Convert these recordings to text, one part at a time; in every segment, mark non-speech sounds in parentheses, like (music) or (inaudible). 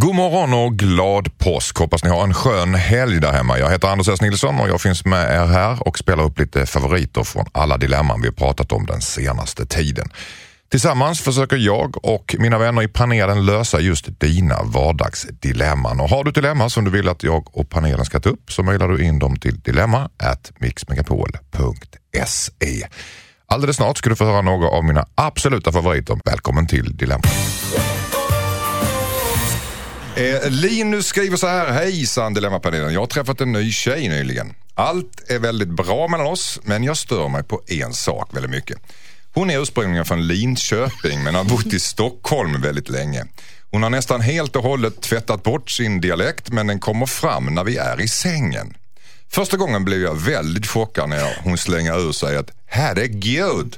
God morgon och glad påsk. Hoppas ni har en skön helg där hemma. Jag heter Anders S. Nilsson och jag finns med er här och spelar upp lite favoriter från alla dilemman vi har pratat om den senaste tiden. Tillsammans försöker jag och mina vänner i panelen lösa just dina vardagsdilemman. Och har du dilemma som du vill att jag och panelen ska ta upp så mejlar du in dem till dilemma mixmegapol.se. Alldeles snart ska du få höra några av mina absoluta favoriter. Välkommen till Dilemma. Eh, Linus skriver så här. Hejsan Dilemmapanelen. Jag har träffat en ny tjej nyligen. Allt är väldigt bra mellan oss men jag stör mig på en sak väldigt mycket. Hon är ursprungligen från Linköping men har bott i Stockholm väldigt länge. Hon har nästan helt och hållet tvättat bort sin dialekt men den kommer fram när vi är i sängen. Första gången blev jag väldigt chockad när hon slänger ur sig att herregud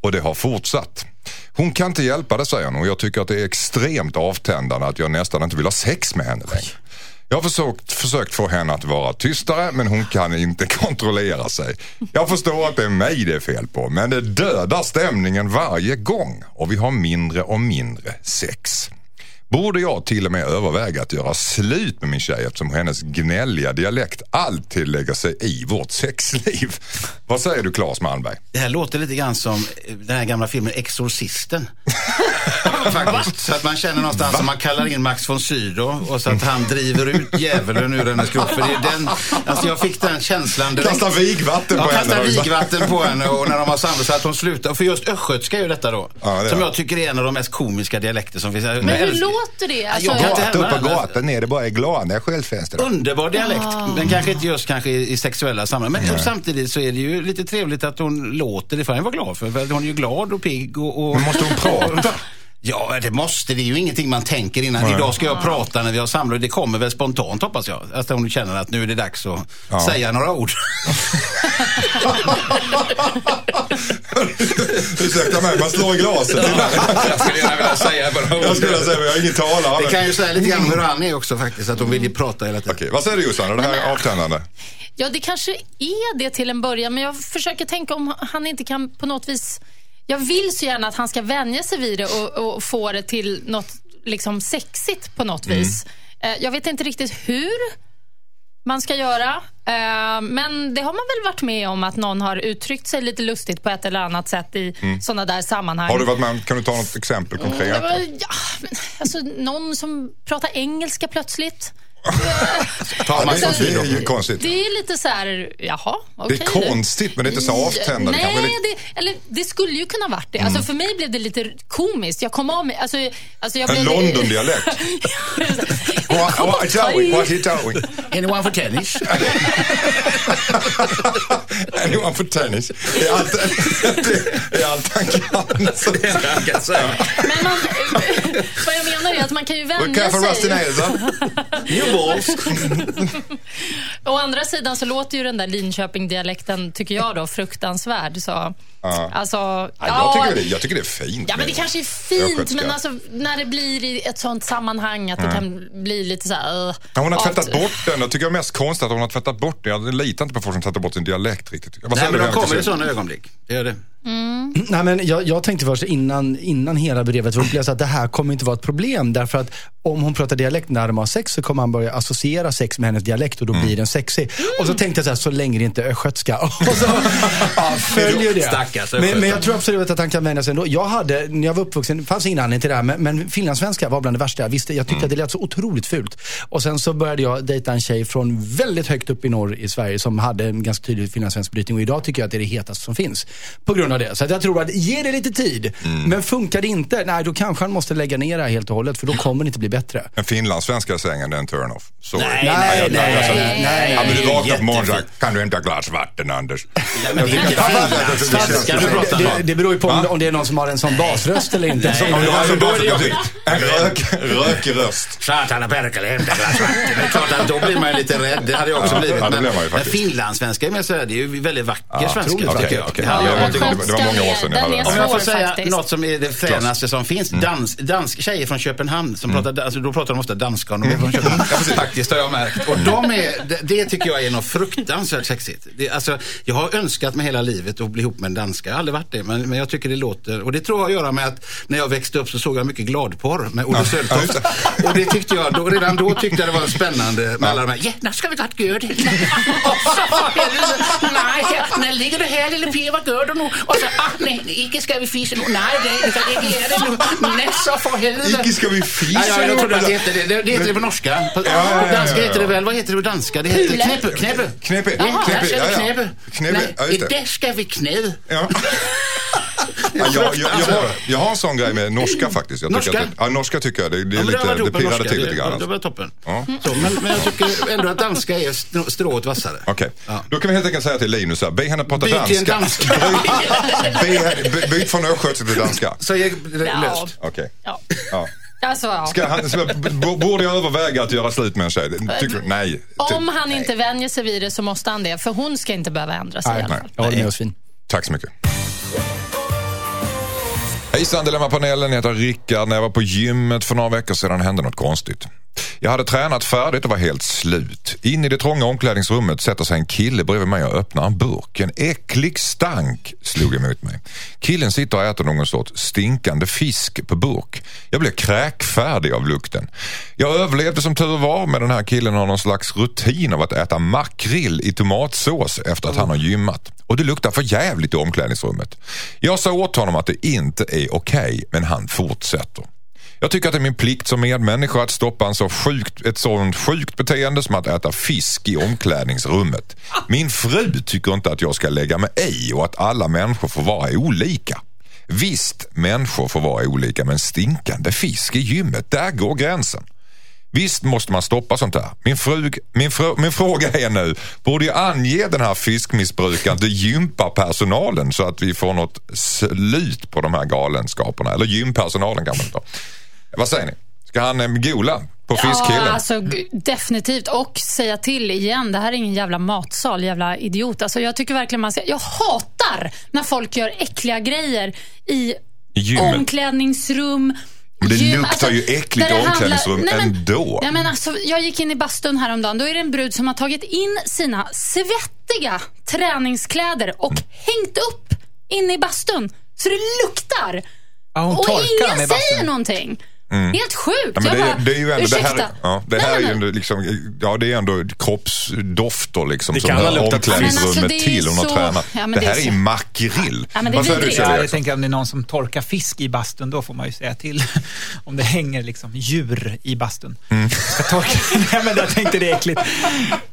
och det har fortsatt. Hon kan inte hjälpa det säger hon och jag tycker att det är extremt avtändande att jag nästan inte vill ha sex med henne längre. Jag har försökt, försökt få henne att vara tystare men hon kan inte (laughs) kontrollera sig. Jag förstår att det är mig det är fel på men det dödar stämningen varje gång och vi har mindre och mindre sex. Borde jag till och med överväga att göra slut med min tjej eftersom hennes gnälliga dialekt alltid lägger sig i vårt sexliv? Vad säger du Claes Malmberg? Det här låter lite grann som den här gamla filmen Exorcisten. (laughs) (laughs) Faktiskt. Så att man känner någonstans att man kallar in Max von Sydow och så att han driver ut djävulen ur hennes kropp. För det är den, alltså jag fick den känslan direkt. Kasta vigvatten på ja, henne. Kasta vigvatten på henne och när de har samlat så att hon slutar. För just östgötska är ju detta då. Ja, det som jag tycker är en av de mest komiska dialekter som finns. Men hur låter det? Alltså, jag Rakt upp på den. gatan, ner det bara är glada skyltfönster. Underbar dialekt, Ah. men kanske inte just kanske i, i sexuella sammanhang. Men samtidigt så är det ju lite trevligt att hon låter, det får jag vara glad för. för hon är ju glad och pigg och... och Men måste hon prata? (laughs) Ja, det måste. Det är ju ingenting man tänker innan. Nej. Idag ska jag prata när vi har samlat. Det kommer väl spontant hoppas jag. Att hon känner att nu är det dags att Ja. säga några ord. (laughs) Ursäkta mig, man slår i glaset jag skulle gärna vilja säga några ord. Jag skulle säga, men jag är ingen talare. Det kan ju säga lite grann hur han är också faktiskt. Att hon vill ju prata hela tiden. Okej, vad säger du Jossan? Är det här avtändande? Ja, det kanske är det till en början, men jag försöker tänka om han inte kan på något vis... Jag vill så gärna att han ska vänja sig vid det och, och få det till något liksom sexigt på något vis. Eh, Jag vet inte riktigt hur man ska göra, eh, men det har man väl varit med om att någon har uttryckt sig lite lustigt på ett eller annat sätt i sådana där sammanhang. Har du varit med om- Kan du ta något exempel Det konkret? ja, alltså, någon som pratar engelska plötsligt. Ja, det, Alltså, är ju konstigt. Det är lite så här, jaha, Det okej. är konstigt men det är inte så avtändande. Nej, det, eller, det skulle ju kunna varit det. Alltså, för mig blev det lite komiskt. Jag kom av mig. Alltså, alltså, jag En blev- London-dialekt. (laughs) What, he doing? Anyone for tennis? (laughs) Anyone for tennis. Det är allt, det är allt han kan. Så det är Jag kan säga. Men man, (laughs) vad jag menar är att man kan ju vänja kind of rusty sig. nails? huh? New balls. Å andra sidan så låter ju den där Linköping-dialekten, tycker jag då, fruktansvärd. Så, Ja. alltså, Ja, jag, tycker det, jag tycker det är fint. Ja, men det kanske är fint, men alltså, när det blir i ett sånt sammanhang att det kan bli lite så här... Uh, Ja, hon har tvättat att- bort den. Jag tycker det är mest konstigt att hon har tvättat bort den. Jag litar inte på folk som tvättar bort sin dialekt riktigt. Vad Nej, säger men de kommer i sådana ögonblick. Det gör det. Nej, men jag, jag tänkte först innan, innan hela brevet att det här kommer inte vara ett problem. Därför att om hon pratar dialekt när de har sex så kommer han börja associera sex med hennes dialekt och då blir den sexig. Och så tänkte jag så här, så länge det inte är östgötska. (laughs) Och så (laughs) ja, följer det. Stackars Men, men jag tror absolut att han kan vänja sig ändå. Jag hade, när jag var uppvuxen, det fanns ingen anledning till det här, men, men finlandssvenska var bland det värsta jag visste. Jag tyckte att det lät så otroligt fult. Och sen så började jag dejta en tjej från väldigt högt upp i norr i Sverige som hade en ganska tydlig finlandssvensk brytning. Och idag tycker jag att det är det hetaste som finns. På grund av det. Så att jag tror att ge det lite tid. Men funkar det inte, nej då kanske han måste lägga ner det här helt och hållet. För då kommer det inte bli bättre. En finlandssvenska sängen, det är en turn-off. Nej, nej, jag- nej, alltså, nej, nej. Ja, men du vaknar på morgonen och kan du inte ha ett glas vatten Anders? Nej, du Det, om. det beror ju på om, om det är någon som har en sån basröst eller inte. Nej, det att jag jobbigt. tycker- En rök, rökig röst. Satana perkele, hämta glas vatten. Det är klart att då blir man ju lite rädd. Det hade jag också blivit. men, men finlandssvenska är mer så här, det är ju väldigt vacker svenska tycker jag. Det hade Ja, var många år sedan jag är den. Om jag får säga faktiskt. något som är det fränaste som finns. Dans, dansk tjejer från Köpenhamn, som pratar, alltså, då pratar de ofta danska om de är från Köpenhamn. (laughs) Faktiskt har jag märkt. Och de är, det, det tycker jag är något fruktansvärt sexigt. Det, alltså, jag har önskat mig hela livet att bli ihop med en danska. Jag har aldrig varit det, men, men jag tycker det låter. Och det tror jag har att göra med att när jag växte upp så såg jag mycket gladporr med Olle Söltoft. Och det tyckte jag, då, redan då tyckte jag det var spännande med alla de här, ja, nu ska vi (laughs) så för helvete, nej, när ligger du här lille Pia, vad gör du nu? Och så, ah, nej, ikke ska vi fisa nu. Nej, det, det inte göra det nu. Nej, så för helvete. Icke ska vi fisa Ja, ja, jag nu. trodde att det hette det. Det, det heter det på norska. På, ja, ja, danska ja, ja. heter det väl, vad heter det på danska? Det heter knäppe. Knäppe. Knäppe, knäppe, ja, knäppe. Knäppe, ja, Nej, just det. ska vi knä. Ja. (laughs) Ja, jag, jag, jag, har, jag har en sån grej med norska faktiskt. Jag Norska? Att det, ja, norska tycker jag. Det, det, är Ja, lite, det toppen pirrade norska. till lite Det- grann. Det Alltså. var toppen. Ja. Så, men, men jag tycker ändå att danska är strå- strået vassare. Okej, Ja. då kan vi helt enkelt säga till Linus här, be henne prata Byt till en danska. danska. (laughs) Byt, by, byt från östgötska till danska. Så är det Ja. löst. Okej. Ja. Ja. Alltså, ja. Ska han, ska, b- borde jag överväga att göra slut med en tjej? Tycker? Nej. Om han inte vänjer sig vid det så måste han det. För hon ska inte behöva ändra sig i Nej, alla nej. fall. jag håller med. Tack så mycket. Hejsan Dilemmapanelen, jag heter Rickard. När jag var på gymmet för några veckor sedan hände något konstigt. Jag hade tränat färdigt och var helt slut. In i det trånga omklädningsrummet sätter sig en kille bredvid mig och öppnar en burk. En äcklig stank slog emot mig. Killen sitter och äter någon sorts stinkande fisk på burk. Jag blev kräkfärdig av lukten. Jag överlevde som tur var, men den här killen har någon slags rutin av att äta makrill i tomatsås efter att han har gymmat. Och det luktar för jävligt i omklädningsrummet. Jag sa åt honom att det inte är okej, men han fortsätter. Jag tycker att det är min plikt som medmänniska att stoppa en så sjukt, ett sådant sjukt beteende som att äta fisk i omklädningsrummet. Min fru tycker inte att jag ska lägga mig i och att alla människor får vara olika. Visst, människor får vara olika men stinkande fisk i gymmet, där går gränsen. Visst måste man stoppa sånt här. Min, frug, min, fru, min fråga är nu, borde jag ange den här fiskmissbrukaren till gympapersonalen så att vi får något slut på de här galenskaperna? Eller gympersonalen kanske inte. Vad säger ni? Ska han eh, gola på fiskkillen? Ja, alltså, definitivt. Och säga till igen, det här är ingen jävla matsal, jävla idiot. Alltså, jag tycker verkligen man ska... Jag hatar när folk gör äckliga grejer i gymmet. omklädningsrum. Men det gym. luktar ju äckligt i det omklädningsrum Nej, men- ändå. Ja, men alltså, jag gick in i bastun häromdagen. Då är det en brud som har tagit in sina svettiga träningskläder och Mm. hängt upp inne i bastun. Så det luktar. Ja, och ingen säger någonting. Helt sjukt. Mm. Ja, men jag det, är, bara, det är ju ändå, det här, ursäkta. ja, det Nej, här är men- ju ändå liksom, ja det är ändå kroppsdofter liksom Det som hör omklädningsrummet alltså, är till har så- tränat. Ja, det det här är är så- ju makrill. Ja, men det är du Ja, jag tänker om det är någon som torkar fisk i bastun, då får man ju säga till. (laughs) Om det hänger liksom djur i bastun. Mm. Ska torka. (laughs) Nej, men jag tänkte det är äckligt.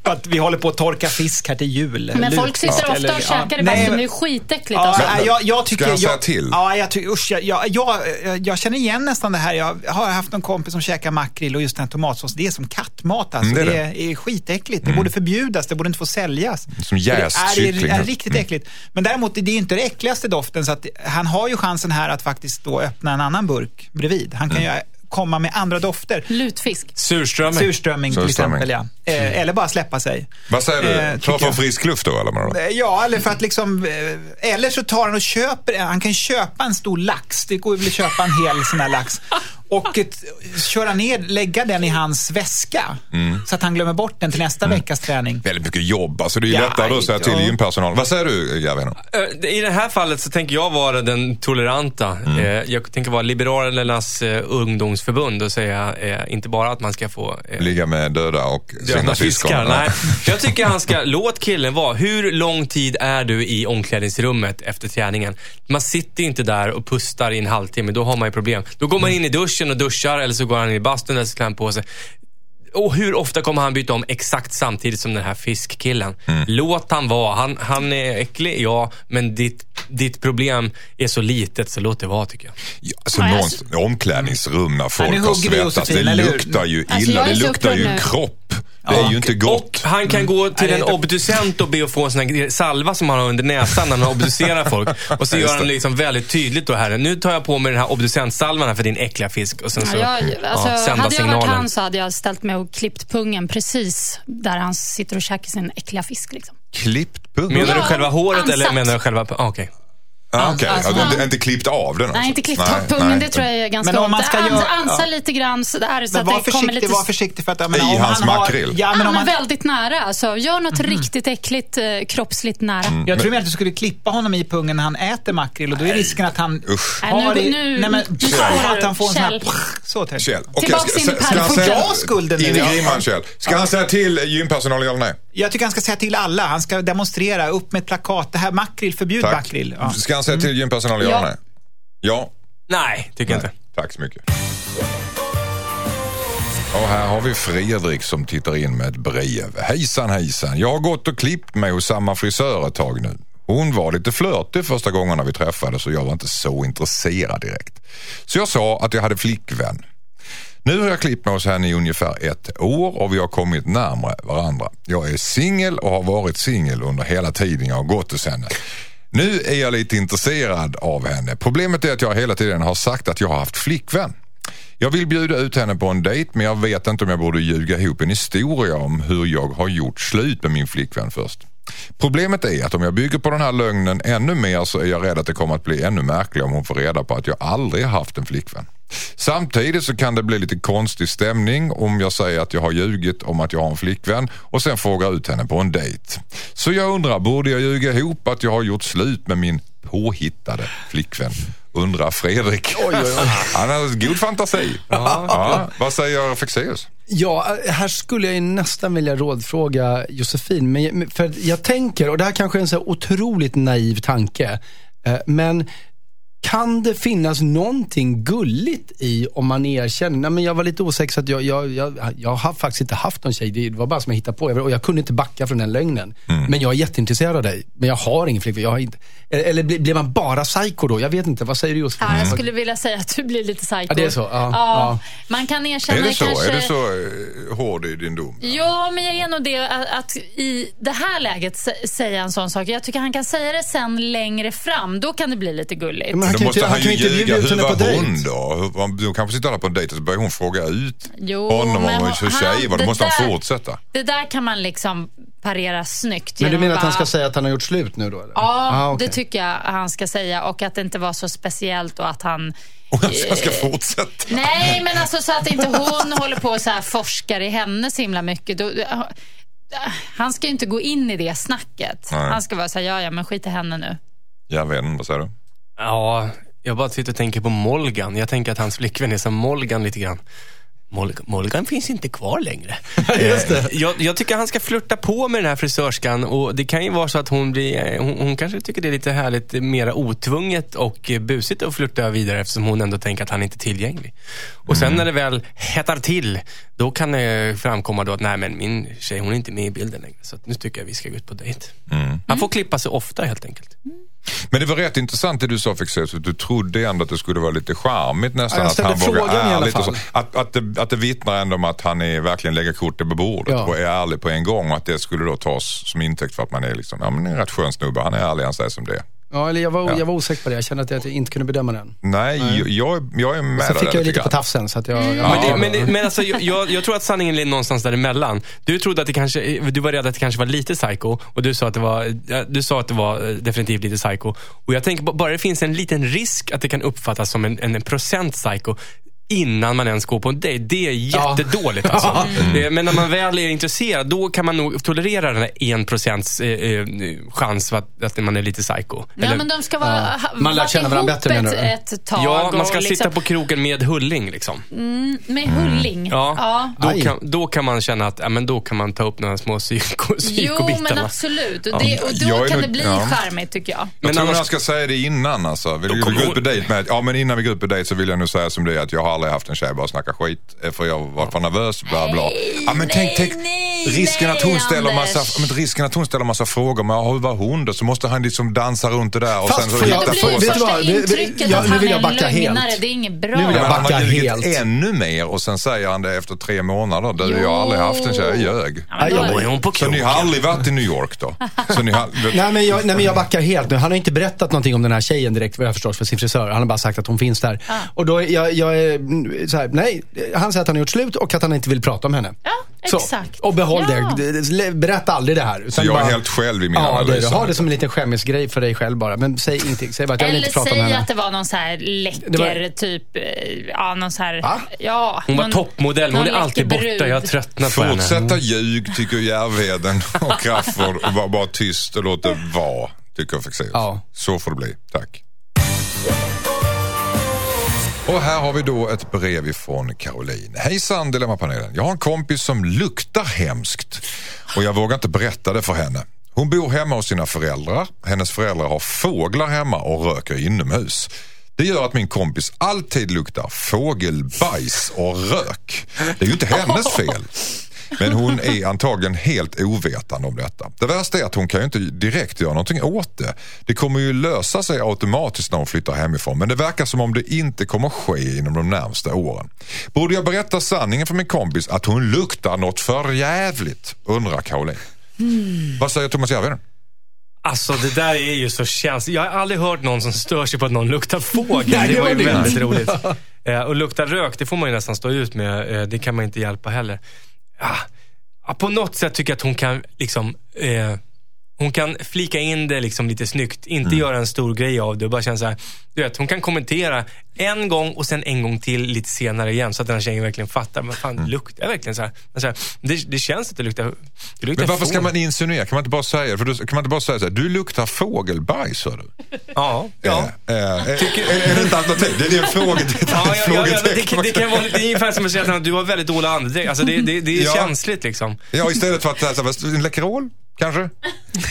Att vi håller på att torka fisk här till jul. Men folk Lutfisk sitter ofta eller- och ja. käkar i Nej, bastun. Det är skitäckligt. Ja, alltså. nej, jag, jag tycker, Ska han säga jag, till? Ja, jag, usch, jag, jag, jag, jag känner igen nästan det här. Jag har haft en kompis som käkar makrill och just den här tomatsås. Det är som kattmat alltså. Mm, det det, är är det. är skitäckligt. Det borde förbjudas, det borde inte få säljas. Som jäst det är, det är, är riktigt äckligt. Men däremot, det är inte det äckligaste doften. Så att han har ju chansen här att faktiskt då öppna en annan burk bredvid. Han kan ju komma med andra dofter. Lutfisk. Surströmming. Surströmming till Surströmming. exempel, ja. Eh, eller bara släppa sig. Vad säger du? Eh, få jag. frisk luft då eller? Eh, Ja, eller för att liksom, eh, eller så tar han och köper, han kan köpa en stor lax. Det går ju väl att köpa en hel sån här lax. Och ett, köra ner, lägga den i hans väska. Så att han glömmer bort den till nästa veckas träning. Väldigt mycket jobb. Alltså det är ju Ja, lättare att säga till ja. gympersonalen. Vad säger du Gavin? Eh, I det här fallet så tänker jag vara den toleranta. Mm. Eh, Jag tänker vara Liberalernas eh, ungdomsförbund och säga inte bara att man ska få Ligga med döda och döda sina syskon? fiskar. Ja. Nej, (laughs) jag tycker han ska, låt killen vara. Hur lång tid är du i omklädningsrummet efter träningen? Man sitter inte där och pustar i en halvtimme, då har man ju problem. Då går man in i duschen och duschar eller så går han in i bastun eller så klär han på sig. Och hur ofta kommer han byta om exakt samtidigt som den här fiskkillen? Mm. Låt han vara. Han, han är äcklig, ja, men ditt, ditt problem är så litet så låt det vara tycker jag. Ja, alltså Nej, någonstans, omklädningsrum när folk har svettats. Det luktar ju Alltså, illa. är det luktar ju kropp. Det är ju inte gott. Och han kan gå till Nej, en obducent och be att få en sån här salva som han har under näsan när han obducerar (laughs) folk. Och så gör han det. liksom väldigt tydligt då här. Nu tar jag på mig den här obducentsalvan här för din äckliga fisk. Och sen så Ja, jag, alltså, ja, sända hade jag varit han så hade jag ställt mig och klippt pungen precis där han sitter och käkar sin äckliga fisk. Liksom. Klippt pung. Menar du Ja, själva håret eller ansatt. menar du själva... Ah, Okej. Ah, Okej, Alltså, ja, han- inte, inte klippt av den Nej, alltså. inte klippt Nej, av pungen, nej. det tror jag är ganska Men om man ont. ska Ans- göra- Ansa ja. lite grann sådär så Men att var det kommer lite... var försiktig för att jag menar, I om hans han har, makrill. Ja, men Ja, om men man, väldigt nära. Alltså, gör något riktigt äckligt, eh, kroppsligt nära. jag tror mer att du skulle klippa honom i pungen när han äter makrill och då är risken att han Usch. Nej, har nu- det... nu- nej, men, nu att han får en sån här... Så tänker Kjell. jag. Okej, Tillbaks ska- in i han pärlporten. säga- Jag skulden In i nu, ja. grimman Kjell. Ska han säga till gympersonal eller nej? Jag tycker han ska säga till alla. Han ska demonstrera upp med ett plakat. Det här makrill, förbjud makrill. Han säga till gympersonal eller Ja. nej? Ja. Nej, tycker jag inte. Tack så mycket. Och här har vi Fredrik som tittar in med ett brev. Hejsan hejsan, jag har gått och klippt mig hos samma frisör ett tag nu. Hon var lite flörtig första gångerna vi träffades och jag var inte så intresserad direkt. Så jag sa att jag hade flickvän. Nu har jag klippt mig hos henne i ungefär ett år och vi har kommit närmare varandra. Jag är singel och har varit singel under hela tiden jag har gått hos henne. Nu är jag lite intresserad av henne. Problemet är att jag hela tiden har sagt att jag har haft flickvän. Jag vill bjuda ut henne på en dejt men jag vet inte om jag borde ljuga ihop en historia om hur jag har gjort slut med min flickvän först. Problemet är att om jag bygger på den här lögnen ännu mer så är jag rädd att det kommer att bli ännu märkligare om hon får reda på att jag aldrig har haft en flickvän. Samtidigt så kan det bli lite konstig stämning om jag säger att jag har ljugit om att jag har en flickvän och sen frågar ut henne på en dejt. Så jag undrar, borde jag ljuga ihop att jag har gjort slut med min påhittade flickvän? Undrar Fredrik. Han har god fantasi. Ja. Vad säger Fexeus? Ja, här skulle jag ju nästan vilja rådfråga Josefin. Men, för jag tänker, och det här kanske är en så otroligt naiv tanke, eh, men kan det finnas någonting gulligt i om man erkänner, nej men jag var lite osäker att jag, jag, jag, jag har faktiskt inte haft någon tjej, det var bara som jag hittade på och jag kunde inte backa från den lögnen. Men jag är jätteintresserad av dig, men jag har ingen flickvän. Jag har inte, eller blir, man bara psycho då? Jag vet inte, vad säger du Josefin? Ja, jag skulle vilja säga att du blir lite psycho. Ja, det är så? Ja, Ja, ja. Man kan erkänna Är det så? kanske... Är du så eh, hård i din dom? Ja, men jag är nog det att, att i det här läget sä- säga en sån sak. Jag tycker han kan säga det sen längre fram. Då kan det bli lite gulligt. Men han Då kan måste inte- han ju ljuga. Hur var hon då? De kanske sitter där på en dejt och så börjar hon fråga ut Jo, honom men om hur han- tjejer var. Då det måste han där- fortsätta. Det där kan man liksom parera snyggt. Men du menar att han bara- ska säga att han har gjort slut nu då? Eller? Ja, Ah, okej. det tycker jag han ska säga. Och att det inte var så speciellt och att han... Och han ska fortsätta. Nej, men alltså så att inte hon håller på och så här forskar i henne så himla mycket. Då, han ska ju inte gå in i det snacket. Nej. Han ska vara så här, ja, ja, men skit i henne nu. Jag vet inte, vad säger du? Ja, jag bara sitter och tänker på Molgan. Jag tänker att hans flickvän är som Molgan lite grann. Molgan, Molgan finns inte kvar längre. (laughs) Just det. Eh, Jag, jag tycker han ska flirta på med den här frisörskan och det kan ju vara så att hon blir, eh, hon, hon kanske tycker det är lite härligt, eh, mera otvunget och busigt att flirta vidare eftersom hon ändå tänker att han inte är tillgänglig. Och sen när det väl hettar till, då kan det framkomma då att nej men min tjej hon är inte med i bilden längre. Så att nu tycker jag vi ska gå ut på dejt. Han får klippa sig ofta helt enkelt. Men det var rätt intressant det du sa Fexeus, du trodde ändå att det skulle vara lite charmigt nästan. Ja, att han vågar ärligt och så. Att, att, det, att det vittnar ändå om att han är, verkligen lägger kortet på bordet Ja. och är ärlig på en gång. Och att det skulle då tas som intäkt för att man är liksom, ja men en rätt skön snubbe. Han är ärlig, han säger som det är. Ja, eller jag var, Ja. jag var osäker på det. Jag kände att jag inte kunde bedöma den. Nej, Jag, jag är med Sen dig fick jag lite på tafsen. Så att jag, jag, Men, det, ja, men, det, men alltså, jag- jag, tror att sanningen ligger någonstans däremellan. Du trodde att det kanske, du var rädd att det kanske var lite psycho och du sa att det var, du sa att det var eh, definitivt lite psycho. Och jag tänker bara det finns en liten risk att det kan uppfattas som en, en procent psycho innan man ens går på en dejt. Det är jättedåligt alltså. (laughs) Eh, Men när man väl är intresserad, då kan man nog tolerera den här en procents eh, eh, chans att, att man är lite psycho. Ja, Eller- men de ska vara, ha, Man lär känna varandra bättre, menar du? ett, tag. Ja, man ska och sitta liksom, på krogen med Hulling liksom. Med Hulling. Ja, ja. Då, kan, då kan man känna att ja, men då kan man ta upp några små psyko, Jo, psykobitar. men absolut. Och, det, och då Jag kan nog- det bli ja. charmigt tycker jag. Jag Men tror annars- jag ska säga det innan alltså. Vill du gå ut på dejt med, ja men innan vi går ut på dejt så vill jag nu säga som det är att jag har aldrig haft en tjej bara snacka skit. eh, För jag var för nervös, bla bla. Ja men tänk, tänk nej, risken att hon nej, ställer massa, Anders. men risken att hon ställer massa frågor. Men hur var hon då? Så måste han liksom dansa runt det där och Fast sen så hitta på vet du sig. vad? vi- intrycket ja, att nu han vill är jag en backa lögnare. helt. Det är inget bra. Nu vill jag Men han backa har helt. ännu mer och sen säger han det efter tre månader. Du, jag har aldrig haft en tjej, jag ljög. Ja, men då- är hon på Så ni har aldrig varit i New York då? Så ni har, (laughs) Nej men, jag, nej men jag backar helt nu. Han har inte berättat någonting om den här tjejen direkt vad jag förstår för sin frisör. Han har bara sagt att hon finns där. Och då, jag, jag är så här, nej. Han säger att han har gjort slut och att han inte vill prata om henne. Ja, Så. Exakt. Och behåll Ja. det. Berätta aldrig det här. Så utan jag är bara- helt själv i mina Ja, är analyser. ha det som en liten skämmisgrej för dig själv bara. Men säg ingenting. Säg bara att jag vill Eller inte prata säg henne. att det var någon så här läcker, Det var- typ, eh, ja någon så här, Va? ja. Hon var någon- toppmodell, men hon är alltid läcker borta. brud. Jag har tröttnat på henne. Fortsätta ljug tycker Järvheden och Crafoord och var bara tyst och låt det vara. Tycker Fexeus. Ja. Så får det bli. Tack. Och här har vi då ett brev ifrån Caroline. Hejsan Dilemmapanelen. Jag har en kompis som luktar hemskt och jag vågar inte berätta det för henne. Hon bor hemma hos sina föräldrar. Hennes föräldrar har fåglar hemma och röker inomhus. Det gör att min kompis alltid luktar fågelbajs och rök. Det är ju inte hennes fel. Men hon är antagligen helt ovetande om detta. Det värsta är att hon kan ju inte direkt göra någonting åt det. Det kommer ju lösa sig automatiskt när hon flyttar hemifrån men det verkar som om det inte kommer ske inom de närmsta åren. Borde jag berätta sanningen för min kompis att hon luktar något för jävligt? Undrar Caroline. Vad säger Thomas Järvheden? Alltså det där är ju så känsligt. Jag har aldrig hört någon som stör sig på att någon luktar fågel. Nej, det var ju väldigt roligt. (laughs) Eh, och lukta rök, det får man ju nästan stå ut med. Eh, det kan man inte hjälpa heller ja, på något sätt tycker jag att hon kan liksom eh, hon kan flika in det liksom lite snyggt. Inte göra en stor grej av det och bara känna så här, du vet, hon kan kommentera en gång och sen en gång till lite senare igen så att den här tjejen verkligen fattar. Men fan, luktar jag verkligen så här? Så här det, det känns att det luktar, det luktar Men varför ska fågel. man insinuera? Kan man inte bara säga, för då, kan man inte bara säga så här, du luktar fågelbajs hör du. Ja, ja. Eh, eh, är, är det ett alternativ? Det är en fråga, det är ett Ja, ja, ja, ja, det, frågetecken. det kan vara lite, ungefär som att säga att du har väldigt dålig andedräkt. Alltså det, det, det är Ja. känsligt liksom. Ja, istället för att läsa en Läkerol, kanske?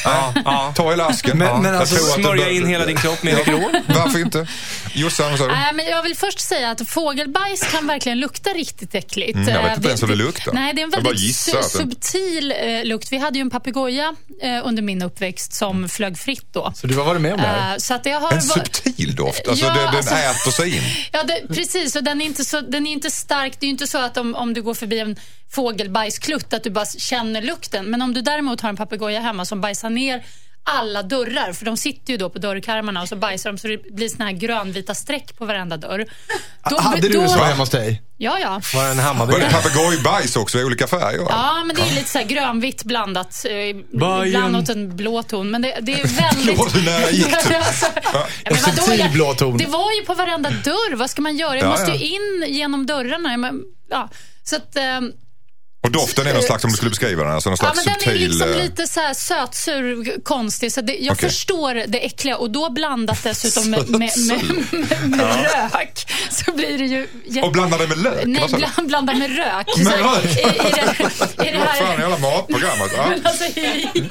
Ja, ja. Ta i lasken. Men- men Jag alltså, Smörja in hela din kropp med Läkerol. (laughs) Varför inte? Jossan, vad sa du? Nej, men jag vill först säga att fågelbajs kan verkligen lukta riktigt äckligt. Mm, jag vet Eh, inte ens hur det luktar. Nej, det är en Jag väldigt su- det- subtil eh, lukt. Vi hade ju en papegoja eh, under min uppväxt som flög fritt då. Så du har varit med om det här? Eh, så att det har En subtil doft, alltså Ja, det, den alltså- äter sig in. Ja, det, precis. Och den är, inte så, den är inte stark. Det är ju inte så att om, om du går förbi en fågelbajsklutt att du bara känner lukten. Men om du däremot har en papegoja hemma som bajsar ner alla dörrar, för de sitter ju då på dörrkarmarna och så bajsar de så det blir såna här grönvita streck på varenda dörr. Då, Hade du då, så hemma hos dig? Ja, ja. Var det en Var det papegojbajs också i olika färger? Ja, men det är lite så här grönvitt blandat. eh, Bajen. Ibland åt en blå ton. Men det, det är (laughs) väldigt... Nära gick du? (laughs) Alltså, En vadå? subtil Jag- blå ton. Det var ju på varenda dörr. Vad ska man göra? Jag Ja, måste ja. ju in genom dörrarna. Ja, så att, ehm, Och doften är någon slags, om du skulle beskriva den, alltså någon ja, slags men den är subtil... liksom eh, lite så här sötsur, konstig. Så det, jag Okej. förstår det äckliga. Och då blandat dessutom med, med, (laughs) med, med, med rök så blir det ju jätte... Och blandar det med lök? Nej, bland, blanda med rök. Med Så här, rök? I, i, det, i det (laughs) Vad fan, här... jävla matprogrammet. Ja. Men alltså, i... (laughs)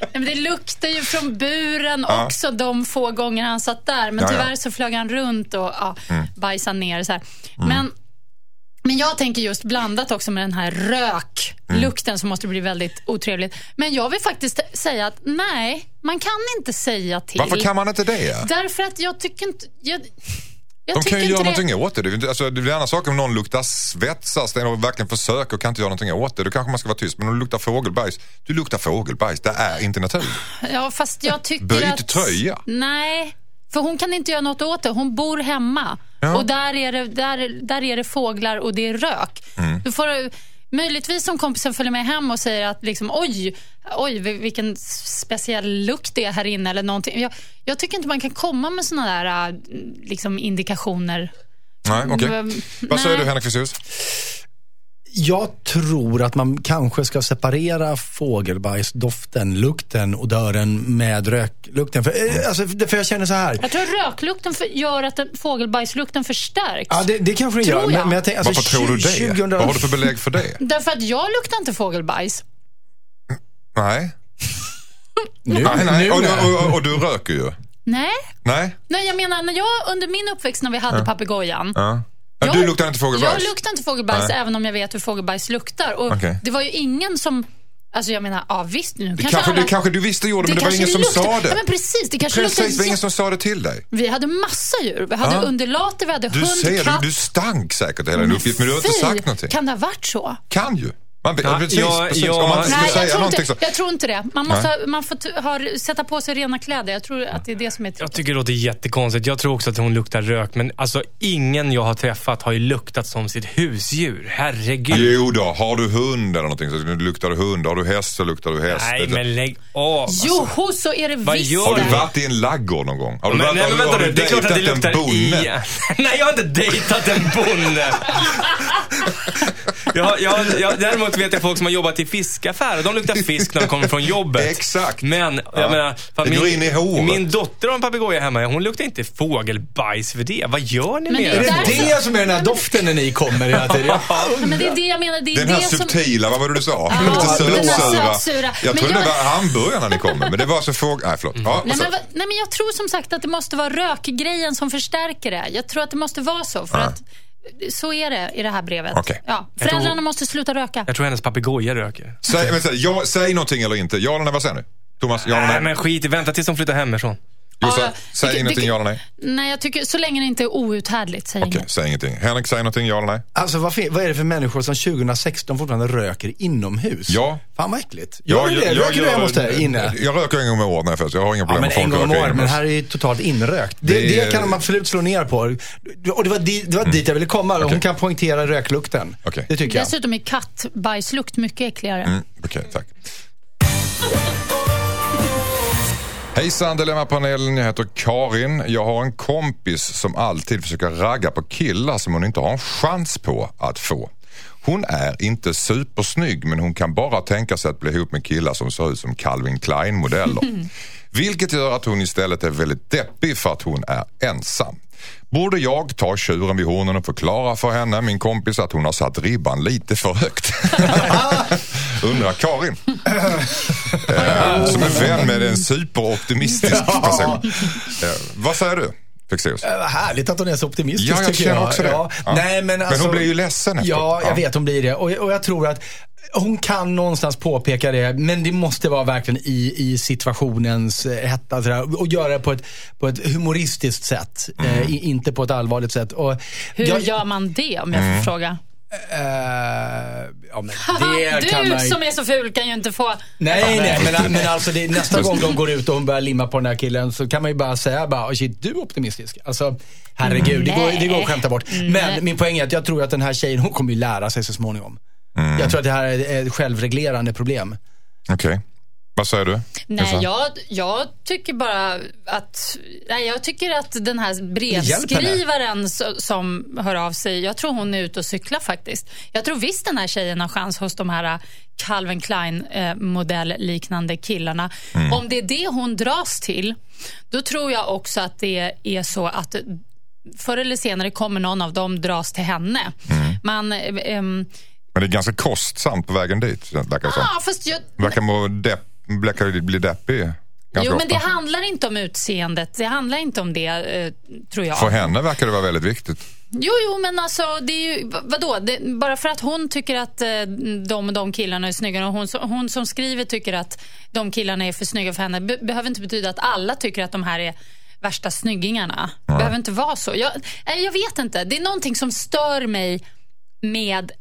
Nej, men det luktar ju från buren också de få gånger han satt där. Men Ja, ja. tyvärr så flög han runt och ja, bajsade ner. Så här. Men, men jag tänker just blandat också med den här röklukten som måste bli väldigt otrevligt. Men jag vill faktiskt säga att nej, man kan inte säga till. Varför kan man inte det? Därför att jag tycker inte... Jag, jag De kan ju göra det- någonting åt det. Det alltså, det är en annan sak om någon luktar svetsas och verkligen försöker och kan inte göra någonting åt det. Då kanske man ska vara tyst. Men om du luktar fågelbajs, du luktar fågelbajs. Det är inte natur. Ja, fast jag tycker Byt att... tröja. Nej, för hon kan inte göra något åt det. Hon bor hemma. Ja. Och där är, det, där, där är det fåglar och det är rök. Mm. Du får, möjligtvis om kompisen följer med hem och säger att liksom, oj, oj, vil- vilken speciell lukt det är här inne eller någonting. Jag, jag tycker inte man kan komma med såna där äh, liksom, indikationer. Nej, okej. Mm, Vad säger du Henrik Fexeus? Jag tror att man kanske ska separera fågelbajsdoften, lukten, odören med röklukten. För, eh, alltså, för jag känner så här. Jag tror röklukten för, gör att den, fågelbajslukten förstärks. Ja, det, det kanske den gör. jag. Men, men jag tänker, alltså, Varför tror du det? 20 Vad har du för belägg för det? Därför att jag luktar inte fågelbajs. Nej. (laughs) Nu, nej, nej. Och, och, och, och du röker ju. Nej. Nej. Nej, jag menar när jag under min uppväxt när vi hade papegojan. Ja. Ja, Jag- du luktar inte fågelbajs? Jag luktar inte fågelbajs Nej. även om jag vet hur fågelbajs luktar. Och Okej. Det var ju ingen som... Alltså jag menar, ja visst nu Det kanske, kanske, alla... det kanske du visste gjorde, men det var ingen som sa det. Ja, men precis, det kanske Precis, det var ingen som sa det till dig. Vi hade massa djur. Vi hade Ja. undulater, vi hade Du hund, ser, katt. du, du stank säkert hela din uppgift, men du har inte sagt någonting. Kan det ha varit så? Kan ju. Man, Ja, precis, ja, precis. ja. Om man Nej, skulle jag säga tror, någonting inte, så... jag tror inte det. Man, måste, ha- man får t- ha, sätta på sig rena kläder. Jag tror att det är det som är Jag tricket. tycker det låter jättekonstigt. Jag tror också att hon luktar rök. Men alltså ingen jag har träffat har ju luktat som sitt husdjur. Herregud. Jo då, har du hund eller någonting så luktar du hund. Har du häst så luktar du häst. Nej, men lägg av. Jo, så är det Vad visst. Har du Nej. varit i en laggård någon gång? Har du, Men, varit, nej, men har, vänta har du det är klart att det luktar i. (laughs) Nej, jag har inte dejtat en bonde. (laughs) Jag, jag, jag, däremot vet jag folk som har jobbat i fiskaffärer. De luktar fisk när de kommer från jobbet. Exakt. Men, Ja. jag menar, fan, Det går in i håret. min dotter har en papegoja hemma. Hon luktar inte fågelbajs för det. Vad gör ni Men med det är det det som är den här doften när ni kommer hela tiden? Ja, men det är det jag menar. Det är Den här det som... subtila, vad var det du sa? Ja, Lite sötsura. sötsura. Jag Men trodde det jag- var hamburgarna ni kom med, men det var så fågel... Nej, förlåt. Ja, Nej så- men, nej, men jag tror som sagt att det måste vara rökgrejen som förstärker det. Jag tror att det måste vara så. För Ja. att så är det i det här brevet. Okej. Ja, Jag föräldrarna tror- måste sluta röka. Jag tror hennes papegoja röker. Säg, men, säg, ja, säg någonting eller inte. Ja eller nej, vad säger ni? Thomas, ja eller Nej, nej? men skit i Vänta tills hon flyttar hemifrån. Josef, Ja, säg det- ingenting, det- ja eller nej? Nej, jag tycker så länge det inte är outhärdligt, säg Okej, inget. säg ingenting. Henrik, säg någonting, ja eller nej? Alltså vad, vad är det för människor som 2016 fortfarande röker inomhus? Ja. Fan vad äckligt. Gör du det? Röker du hemma hos dig inne? Jag röker en gång om året när jag föds. Jag har inga Ja, problem men med folk en gång om röker året, men här är ju totalt inrökt. Det, Det- det kan de absolut slå ner på. Och det var, di, det var dit jag ville komma. Hon Okej. kan poängtera röklukten. Okej. Det tycker jag. Dessutom är kattbajslukt mycket äckligare. Mm, Okej, tack. Hejsan Dilemmapanelen, jag heter Karin. Jag har en kompis som alltid försöker ragga på killar som hon inte har en chans på att få. Hon är inte supersnygg men hon kan bara tänka sig att bli ihop med killar som ser ut som Calvin Klein-modeller. (laughs) Vilket gör att hon istället är väldigt deppig för att hon är ensam. Borde jag ta tjuren vid hornen och förklara för henne, min kompis, att hon har satt ribban lite för högt? (laughs) (laughs) Undrar Karin. Eh, som är vän med en superoptimistisk person. Eh, vad säger du, Fexeus? Äh, Vad härligt att hon är så optimistisk Ja, jag tycker känner jag. också det. Ja. Ja. Nej, men, Men alltså, hon blir ju ledsen efteråt. Ja, jag Ja. vet hon blir det. Och, och jag tror att hon kan någonstans påpeka det, men det måste vara verkligen i, i situationens eh, hetta. sådär, Och göra det på ett, på ett humoristiskt sätt, Mm. eh, inte på ett allvarligt sätt. Och, Hur jag- gör man det om jag Mm. får fråga? Eh, ja, men det du kan man som är så ful kan ju inte få... Nej, nej, men, men alltså det, nästa gång de går ut och hon börjar limma på den här killen så kan man ju bara säga bara, oh shit, du är optimistisk. Alltså, herregud, det går, det går att skämta bort. Men min poäng är att jag tror att den här tjejen, hon kommer ju lära sig så småningom. Mm. Jag tror att det här är ett självreglerande problem. Okej. Vad säger du? Nej, jag, jag tycker bara att... Nej, jag tycker att den här brevskrivaren so- som hör av sig, jag tror hon är ute och cyklar faktiskt. Jag tror visst den här tjejen har chans hos de här eh, Calvin Klein eh, modellliknande killarna. Om det är det hon dras till, då tror jag också att det är så att förr eller senare kommer någon av dem dras till henne. Man... eh, Men det är ganska kostsamt på vägen dit, verkar det som. ah, jag, Verkar må depp, verkar bli deppig ganska Jo, men det handlar inte om utseendet. Det handlar inte om det, eh, tror jag. För henne verkar det vara väldigt viktigt. Jo, jo, men alltså, det är ju, vadå? Det, bara för att hon tycker att eh, de och de killarna är snygga och hon, som- hon som skriver tycker att de killarna är för snygga för henne, be, behöver inte betyda att alla tycker att de här är värsta snyggingarna. Det behöver inte vara så. Jag, jag vet inte. Det är någonting som stör mig med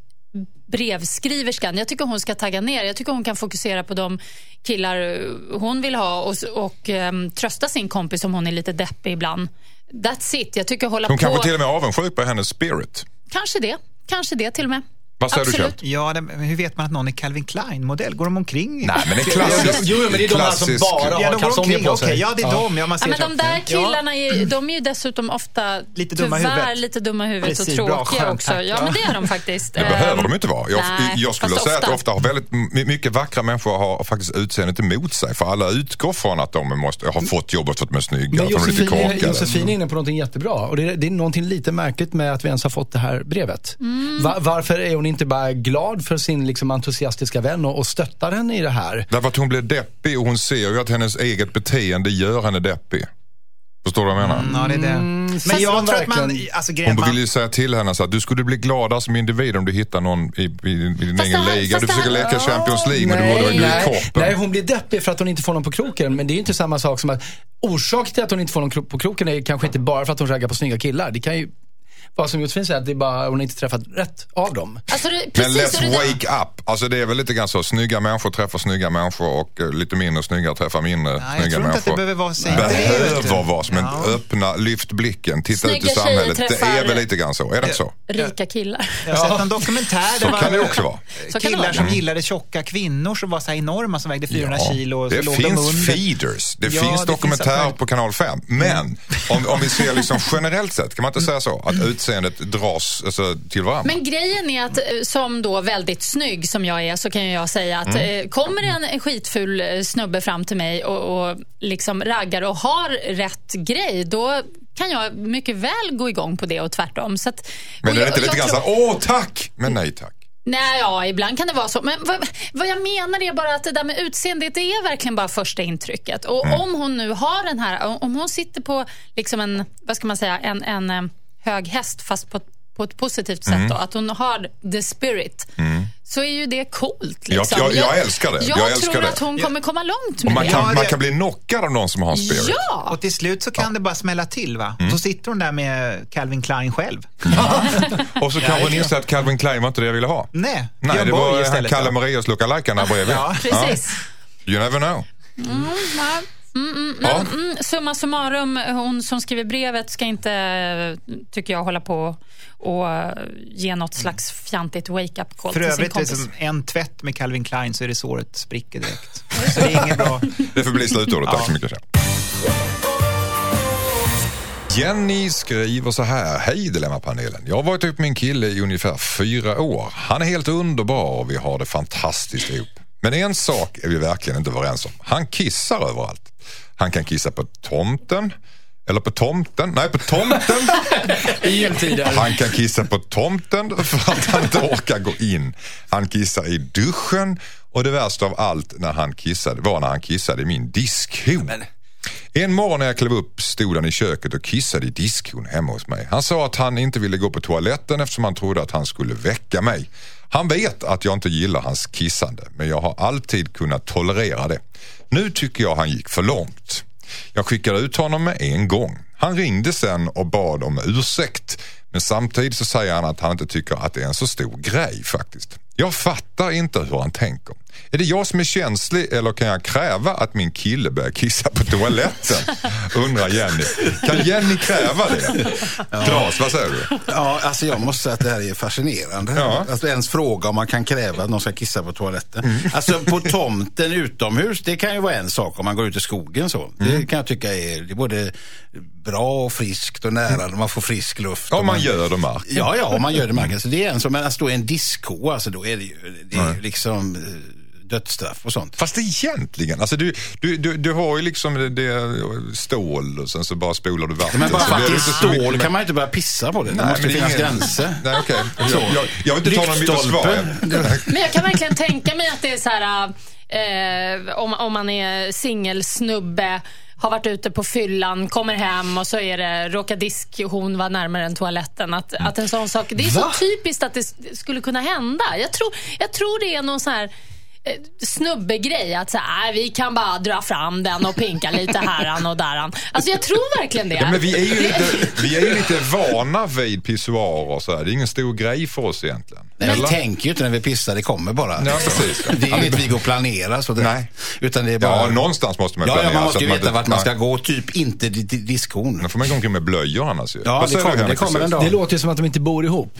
brevskriverskan. Jag tycker hon ska tagga ner. Jag tycker hon kan fokusera på de killar eh, hon vill ha och, och ehm, trösta sin kompis om hon är lite deppig ibland. That's it. Jag tycker hålla Hon på... kanske till och med är avundsjuk på hennes spirit. Kanske det. Kanske det till och med. Vad säger du, Absolut. Kjell? Ja, det, men hur vet man att någon är Calvin Klein-modell? Går de omkring? Nej, men det är klassiskt. Jo, men det är de här som bara Ja, har de går kalsonger på sig. ja, det är de. Ja, man Ja, ser men så. de där Ja. killarna är, de är ju dessutom ofta Lite dumma tyvärr huvudet. lite dumma i huvudet Precis, och bra, tråkiga skönt, också. Ja, men det är de (laughs) faktiskt. Det behöver de inte vara. Jag, nej, jag skulle säga att ofta. ofta har väldigt my- mycket vackra människor har faktiskt utseendet emot sig. För alla utgår från att de måste, har fått jobbet för att de är snygga. Men för att de är lite Josefin, korkade. Josefin är inne på någonting jättebra. Och det, är, det är någonting lite märkligt med att vi ens har fått det här brevet. Mm. Va, varför är hon inte bara glad för sin liksom, entusiastiska vän och, och stöttar henne i det här? Därför att hon blir deppig och hon ser ju att hennes eget beteende gör henne deppig. Förstår du vad jag menar? Ja, det är det. Mm, Men ser jag tror att man... Alltså, grejen, Hon vill ju säga till henne så att du skulle bli gladare som individ om du hittar någon i, i, i din Fast egen här- liga. Du fast försöker här- leka Champions League men du borde gå i nej, kroppen. nej, hon blir deppig för att hon inte får någon på kroken. Men det är ju inte samma sak som att orsaken till att hon inte får någon på kroken är kanske inte bara för att hon raggar på snygga killar. Det kan ju Vad som Josefin säger, att det är bara, hon har inte träffat rätt av dem. Alltså, det, Men precis, och let's där- wake up. Alltså det är väl lite grann så. Snygga människor träffar snygga människor och eh, lite mindre snygga träffar mindre jag snygga tror inte människor. att det behöver vara så. Behöver vara så. Men Ja. öppna, lyft blicken, titta Snygga ut i samhället. Det är väl lite grann så. Är det inte så? Rika killar. Jag har sett en dokumentär. Så kan det också vara. Killar som gillade tjocka kvinnor som var så här enorma som vägde 400 Ja, kilo. Och så det låg de finns under. feeders. Det Ja, finns det dokumentär finns allt på kanal 5. Men om, om vi ser liksom (laughs) generellt sett, kan man inte säga så? Att utseendet dras alltså, till varandra. Men grejen är att eh, som då väldigt snygg som jag är så kan jag säga att Mm. eh, kommer en, skitful eh, snubbe fram till mig och, och liksom raggar och har rätt grej då kan jag mycket väl gå igång på det och tvärtom. Så att, Men är det jag- inte lite grann tror- åh tack, men nej tack. Nej, ja, ibland kan det vara så. Men vad, vad jag menar är bara att det där med utseendet, det är verkligen bara första intrycket. Och Mm. om hon nu har den här, om hon sitter på liksom en, vad ska man säga, en, en hög häst fast på, på ett positivt sätt Mm. då, att hon har the spirit, så är ju det coolt. Jag- Liksom. jag- jag älskar det. Jag, Jag älskar tror det. att hon kommer komma långt Och med man det. kan, Ja, man det- kan bli knockad av någon som har spirit. Ja! Och till slut så kan det bara smälla till va? Mm. Så sitter hon där med Calvin Klein själv. (laughs) Och så kanske hon inser att Calvin Klein var inte det jag ville ha. Nej, Nej, det var. Kalle ja. Moraeus lookalike där bredvid. Ja. Precis. You never know. Ja. Mm, Ja. mm, summa summarum, hon som skriver brevet ska inte, tycker jag, hålla på och eh, ge något slags fjantigt wake-up call För till sin övrigt, kompis. liksom, en tvätt med Calvin Klein så är det såret spricker direkt. (laughs) Så det är inget bra. Det får bli slutordet. Tack Ja. så mycket. Jenny skriver så här. Hej Dilemmapanelen. Jag har varit ihop med min kille i ungefär fyra år. Han är helt underbar och vi har det fantastiskt ihop. Men en sak är vi verkligen inte överens om. Han kissar överallt. Han kan kissa på tomten. Eller på tomten. Nej, på tomten. (laughs) I jultider. Han kan kissa på tomten för att han inte orkar gå in. Han kissar i duschen och det värsta av allt när han kissade var när han kissade i min diskhon. En morgon när jag klev upp stod han i köket och kissade i diskhon hemma hos mig. Han sa att han inte ville gå på toaletten eftersom han trodde att han skulle väcka mig. Han vet att jag inte gillar hans kissande men jag har alltid kunnat tolerera det. Nu tycker jag han gick för långt. Jag skickade ut honom med en gång. Han ringde sen och bad om ursäkt. Men samtidigt så säger han att han inte tycker att det är en så stor grej faktiskt. Jag fattar inte hur han tänker. Är det jag som är känslig eller kan jag kräva att min kille börjar kissa på toaletten? (laughs) Undrar Jenny. Kan Jenny kräva det? Klas, vad säger du? Ja, alltså jag måste säga att det här är fascinerande. Ja. Att ens fråga om man kan kräva att någon ska kissa på toaletten. Alltså på tomten utomhus, det kan ju vara en sak om man går ut i skogen så. Det kan jag tycka är, det är både bra och friskt och nära när man får frisk luft. Om och man gör det mark. Ja, ja, om man gör det marken. Så det är en sak, men att stå i en diskko, alltså då är det ju, det är ju liksom eh, dödsstraff och sånt. Fast egentligen, alltså du, du, du, du har ju liksom det, det stål och sen så bara spolar du vatten. Men bara för att det är så mycket- stål kan man ju inte börja pissa på det. Det Nej, måste men det är finnas ingen- gränser. (laughs) Nej, okej. Jag, jag, jag vill inte ta någon mitt svar. (laughs) Men jag kan verkligen tänka mig att det är så här, eh, om, om man är singelsnubbe, har varit ute på fyllan, kommer hem och så är det, råkar diskhon vara närmare än toaletten. Att, att en sån sak, det är Va? så typiskt att det skulle kunna hända. Jag tror, jag tror det är någon sån här snubbegrej att så här, "Nej, vi kan bara dra fram den och pinka lite häran och däran. Alltså jag tror verkligen det. Ja, men vi är ju Det- lite, vi är ju lite vana vid pissoarer och så här. Det är ingen stor grej för oss egentligen. Nej, vi tänker ju inte när vi pissar, det kommer bara. Ja, precis. Det är inget vi går och planerar så direkt. Nej. Utan det är bara... Ja, någonstans måste man Ja, planera. ja, man så måste att ju veta vart man ska gå. Typ inte di- di- diskon. Då får man gå omkring med blöjor annars ju. Ja, Vad det kommer- det kommer en dag. Det låter ju som att de inte bor ihop,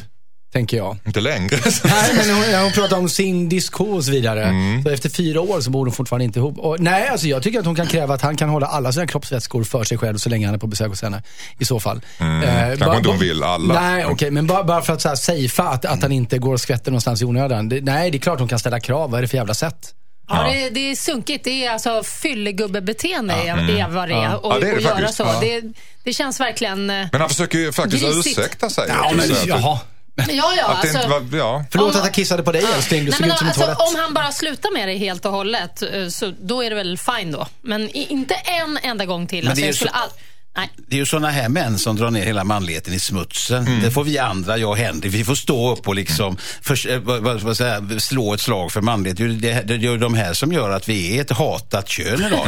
tänker jag. Inte längre. (laughs) Nej, men hon, hon pratar om sin disco och så vidare. Mm. Så efter fyra år så bor de fortfarande inte ihop. Och, nej, alltså jag tycker att hon kan kräva att han kan hålla alla sina kroppsvätskor för sig själv så länge han är på besök hos henne. I så fall. Mm. Eh, Kanske inte hon vill alla. Nej, okej. men bara, bara för att så här, safea att, att han inte går och skvätter någonstans i onödan. Det, nej, det är klart hon kan ställa krav. Vad är det för jävla sätt? Ja, det, det är sunkigt. Det är alltså fyllegubbebeteende är, är vad det är. Ja. Och, Ja, det är det och göra så. Ja. Det, det känns verkligen... eh, Men han försöker ju faktiskt Grisigt. ursäkta sig. Ja, men, jaha. Ja, ja. Att det inte Alltså, var, ja. Förlåt Om- att jag kissade på dig älskling. Du Nej, såg men ut som alltså, toalett. om han bara slutar med det helt och hållet, eh, så då är det väl fine då. Men i- inte en enda gång till. Men Alltså, det är jag så- skulle all... Nej. Det är ju sådana här män som drar ner hela manligheten i smutsen. Det får vi andra, jag och Henrik, vi får stå upp och liksom för, eh, vad, vad, vad säga, slå ett slag för manlighet. Det är ju det, det, det är ju de här som gör att vi är ett hatat kön idag.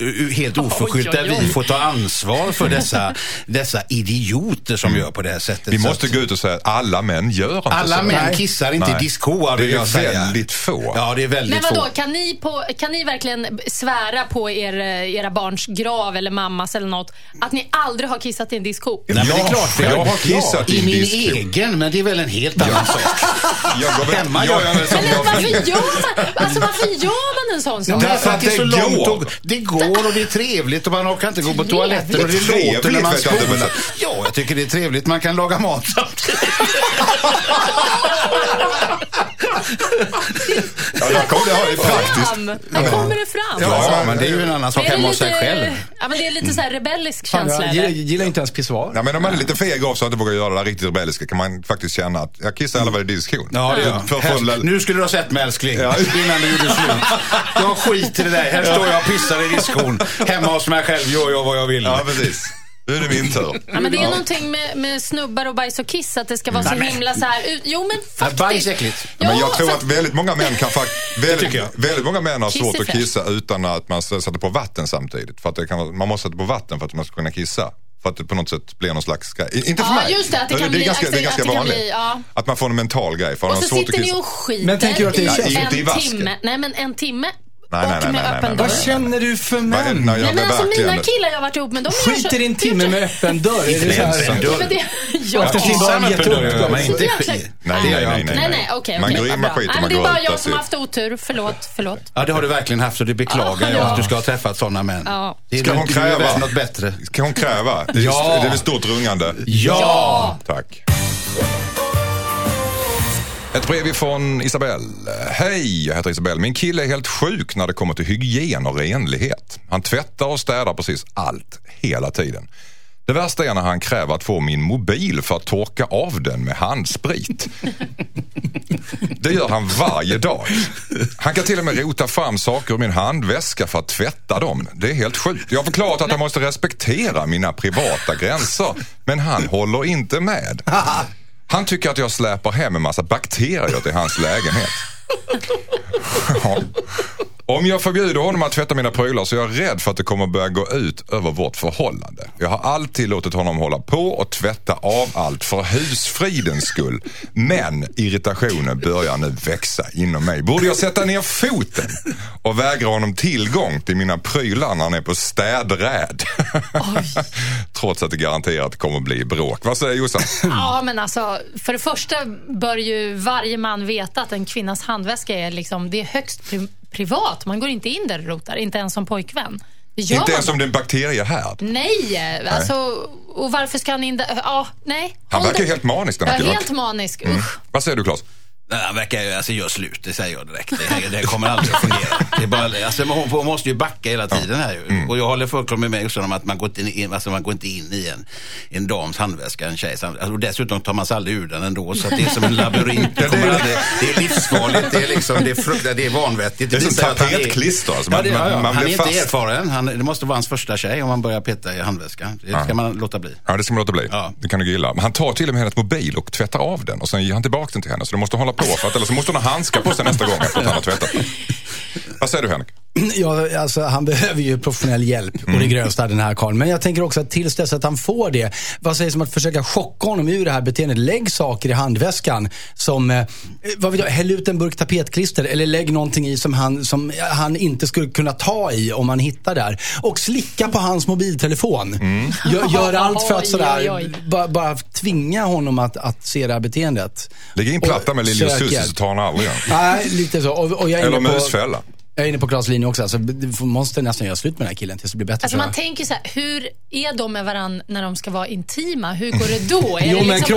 Ju helt oförskyllt där vi får ta ansvar för dessa, dessa idioter som gör på det här sättet. Vi måste att- gå ut och säga att alla män gör inte alla så. män Nej. kissar inte Nej. i diskoar Det är jag säga. väldigt få. Ja, det är väldigt Men vadå, få. kan ni, på, kan ni verkligen svära på er, eh, era barns grav eller mammas eller något att ni aldrig har kissat i en diskho? Nej, men det är klart, för jag har kissat i I en min diskho. egen, men det är väl en helt annan sak. (laughs) Jag går väl- Hemma jag- gör jag som Men jag varför gör man, alltså, varför gör man en sån sak? Därför att det är så det långt går. och det går och det är trevligt och man orkar inte gå på toaletten och det låter när man jag spolar. Ja, jag tycker det är trevligt. Man kan laga mat samtidigt. (laughs) (laughs) Ja, där kom det, är praktiskt. Fram. Där kommer det fram. Ja, men det är ju en annan sak hemma hos sig själv. Ja, men det är lite så här rebellisk känsla. jag gillar, gillar inte ens pissoar. Ja, men om man är lite feg av så att inte vågar göra det där riktigt rebelliska kan man faktiskt känna att jag kissar alla väl i diskon. Ja, det gör För lä- Nu skulle du ha sett mig älskling, Ja. innan du gjorde slut. Jag skiter i det där. Här står jag och pissar i diskon. Hemma hos mig själv gör jag vad jag vill. Ja, precis. Nu är det min tur. Ja, men det är någonting med, med snubbar och bajs och kiss att det ska vara så himla så här. ut- Jo men faktiskt. bajs är äckligt. Ja, men jag tror för att väldigt många män kan faktiskt... Väldigt, väldigt många män har Kiss svårt är att fräscht. kissa utan att man sätter på vatten samtidigt. För att det kan, vara- man måste sätta på vatten för att man ska kunna kissa. För att det på något sätt blir någon slags grej. I- Inte för Ja, mig. just det, att det kan bli- ganska, att det är det- ganska att det kan vanligt. bli, ja. Att man får en mental grej. För man Och har så svårt att sitter ni kissa. och skiter Men tänker du att det är i känsligt? Inte i en vasken. timme. Nej men en timme. Nej, nej, och nej, med nej, öppen nej. Vad känner du för män? Nej men alltså mina killar jag har varit ihop med, de Skiter i en timme med öppen dörr? Är det så här? Ja, men det. Efter sin barn med gett upp. Så inte skit. Nej, nej, nej, nej. Nej. Man går in, bra. skiter, Nej, man men Det går är bara ut. jag som har haft otur. Förlåt, förlåt. Ja, det har du verkligen haft och det beklagar jag Ja. att du ska ha träffat sådana män. Det Ska hon kräva? något bättre. Kan hon kräva? Det det är väl stort rungande? Ja! Tack. Ett brev ifrån Isabelle. Hej, jag heter Isabelle. Min kille är helt sjuk när det kommer till hygien och renlighet. Han tvättar och städar precis allt, hela tiden. Det värsta är när han kräver att få min mobil för att torka av den med handsprit. (laughs) Det gör han varje dag. Han kan till och med rota fram saker ur min handväska för att tvätta dem. Det är helt sjukt. Jag har förklarat att han måste respektera mina privata gränser. Men han håller inte med. (laughs) Han tycker att jag släpar hem en massa bakterier till hans lägenhet. Ja. Om jag förbjuder honom att tvätta mina prylar så är jag rädd för att det kommer börja gå ut över vårt förhållande. Jag har alltid låtit honom hålla på och tvätta av allt för husfridens skull. Men irritationen börjar nu växa inom mig. Borde jag sätta ner foten och vägra honom tillgång till mina prylar när han är på städräd? (laughs) Trots att det garanterat kommer bli bråk. Vad säger Jossan? Ja, men alltså, för det första bör ju varje man veta att en kvinnas handväska är, liksom, det är högst pri- privat. Man går inte in där och rotar, inte ens som pojkvän. Gör Inte ens om det är en bakteriehärd. Nej, alltså, och varför ska han in där? Ja, nej. Han verkar helt manisk den här killen. helt manisk. Usch. Vad säger du Claes? Nej, Han verkar ju, alltså gör slut, det säger jag direkt. Det, det kommer aldrig att fungera. Det är bara, alltså, hon, hon måste ju backa hela tiden här ju. Mm. Och jag håller fullkomligt med också om att man går inte in, alltså, man går inte in i en, en dams handväska, en tjejs handväska. Alltså, och dessutom tar man sig aldrig ur den ändå. Så att det är som en labyrint. (laughs) Det, kommer aldrig, det är livsfarligt, det är, liksom, det är, frukt, det är vanvettigt. Det är som är- tapetklister, alltså. Ja, Man- det, ja, ja. man- man han är blir inte fast. erfaren. Han, det måste vara hans första tjej om man börjar peta i handväskan. Det ska man låta bli. Ja, det ska man låta bli. Ja. Det kan du gilla. Men han tar till och med hennes mobil och tvättar av den och sen ger han tillbaka den till henne. Så du måste hålla på för att eller så måste hon ha handskar på sig nästa gång efter att han har tvättat. Vad säger du Henrik? Ja, alltså, han behöver ju professionell hjälp och det grövsta den här karln. Men jag tänker också att tills dess att han får det, vad sägs om att försöka chocka honom ur det här beteendet? Lägg saker i handväskan som, eh, vad vet jag, häll ut en burk tapetklister eller lägg någonting i som han, som han inte skulle kunna ta i om han hittar där. Och slicka på hans mobiltelefon. Gör, gör allt för att sådär. Bara, bara tvinga honom att, att se det här beteendet. Lägg in platta med Lili hjälp. så tar han aldrig den. Nej, lite så. Och, och jag är Eller på- musfälla. Jag är inne på Klas linje också. Alltså, du måste nästan göra slut med den här killen tills det blir bättre. Alltså man jag. tänker så här, hur är de med varandra när de ska vara intima? Hur går det då? Är Jo, det men liksom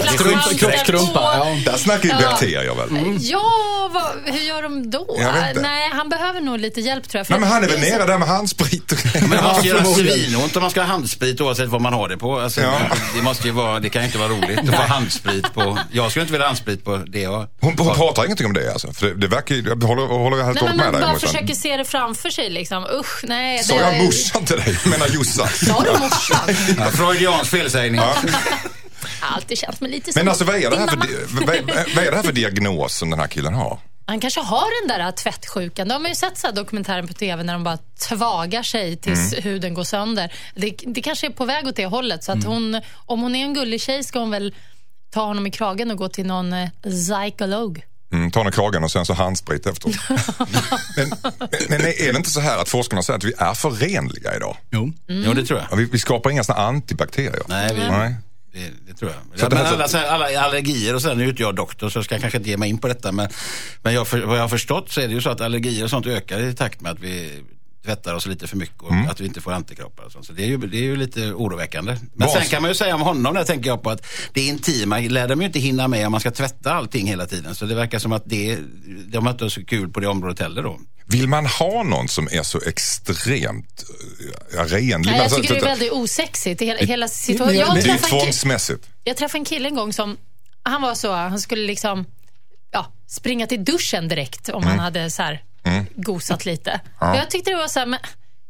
ja. Där snackar ju Ja. bakterier väl? Ja, vad, hur gör de då? Jag. Nej, han behöver nog lite hjälp tror jag. för Nej, men han är väl nere där med handsprit Men det måste göra svinont om man ska ha handsprit oavsett vad man har det på. Alltså, Ja. det, måste ju vara, det kan ju inte vara roligt att få handsprit på. Jag skulle inte vilja ha handsprit på det jag Hon, hon pratar ingenting om det alltså. För det, det verkar ju, jag håller, håller jag helt och hållet med man dig. Försöker se det framför sig liksom. Usch, nej. Sa jag morsan till dig? Jag menar Jossan. (laughs) Sa du morsan? Freudiansk felsägning. Har alltid känt mig lite som Men alltså vad är, det här för, vad, är- vad är det här för diagnos som den här killen har? Han kanske har den där tvättsjukan. De har ju sett så här dokumentären på TV när de bara tvagar sig tills Mm. huden går sönder. Det, det kanske är på väg åt det hållet. Så att hon, om hon är en gullig tjej ska hon väl ta honom i kragen och gå till någon eh, psykolog. Mm, ta i kragen och sen så handsprit efteråt. (laughs) men, men är det inte så här att forskarna säger att vi är förenliga idag? Jo. Jo, det tror jag. Ja, Vi, vi skapar inga såna antibakterier. Nej, vi, Nej. Det, det tror jag. Så men alla, alla allergier och sen nu är inte jag doktor så jag ska kanske inte ge mig in på detta. Men, men jag, för, vad jag har förstått så är det ju så att allergier och sånt ökar i takt med att vi tvättar oss lite för mycket och Mm. att vi inte får antikroppar. Och sånt. Så det är, ju, det är ju lite oroväckande. Men Vad- sen kan man ju säga om honom, där tänker jag på att det intima lär de ju inte hinna med om man ska tvätta allting hela tiden. Så det verkar som att det, de har inte så kul på det området heller då. Vill man ha någon som är så extremt uh, renlig? Nej, jag Alltså, tycker det är väldigt osexigt. Hela, hela situationen. Jag det är tvångsmässigt. Jag träffade en kille en gång som, han var så, han skulle liksom ja, springa till duschen direkt om han hade så här gosat lite. Och jag tyckte det var så här, men,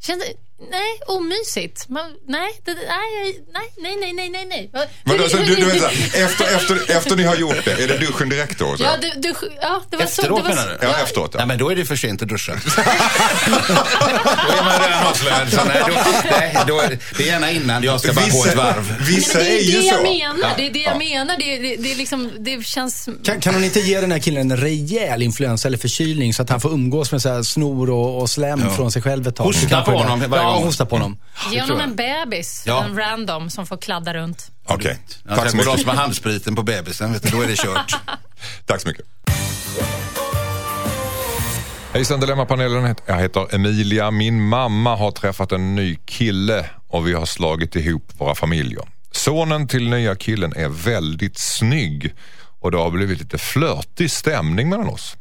kände, nej, omysigt. Man, nej, det, nej, nej, nej, nej, nej, nej. Men alltså, du, du vet, så här, efter, efter, efter ni har gjort det, är det duschen direkt då? Så? Ja, du, du, ja, det var så. Efteråt Det var, menar du? Ja, efteråt. Ja. Nej men då är det för sent att duscha. (laughs) då är man redan avslöjad. Så nej, då, nej, då det, är gärna innan jag ska bara gå ett varv. vissa Men det är är ju det så. jag menar. Det är det jag Ja. menar. Det, det, det, liksom, det känns... Kan, kan hon inte ge den här killen en rejäl influensa eller förkylning så att han får umgås med så här snor och, och slem från sig själv ett tag? Hosta Så på honom varje Ja, hosta på honom. Ge honom en bebis, Ja. en random, som får kladda runt. Okej, Jag tack så tänker på de mycket. som har handspriten på bebisen, vet du, då är det kört. (laughs) Tack så mycket. Hejsan Dilemmapanelen, jag heter Emilia. Min mamma har träffat en ny kille och vi har slagit ihop våra familjer. Sonen till nya killen är väldigt snygg och det har blivit lite flörtig stämning mellan oss.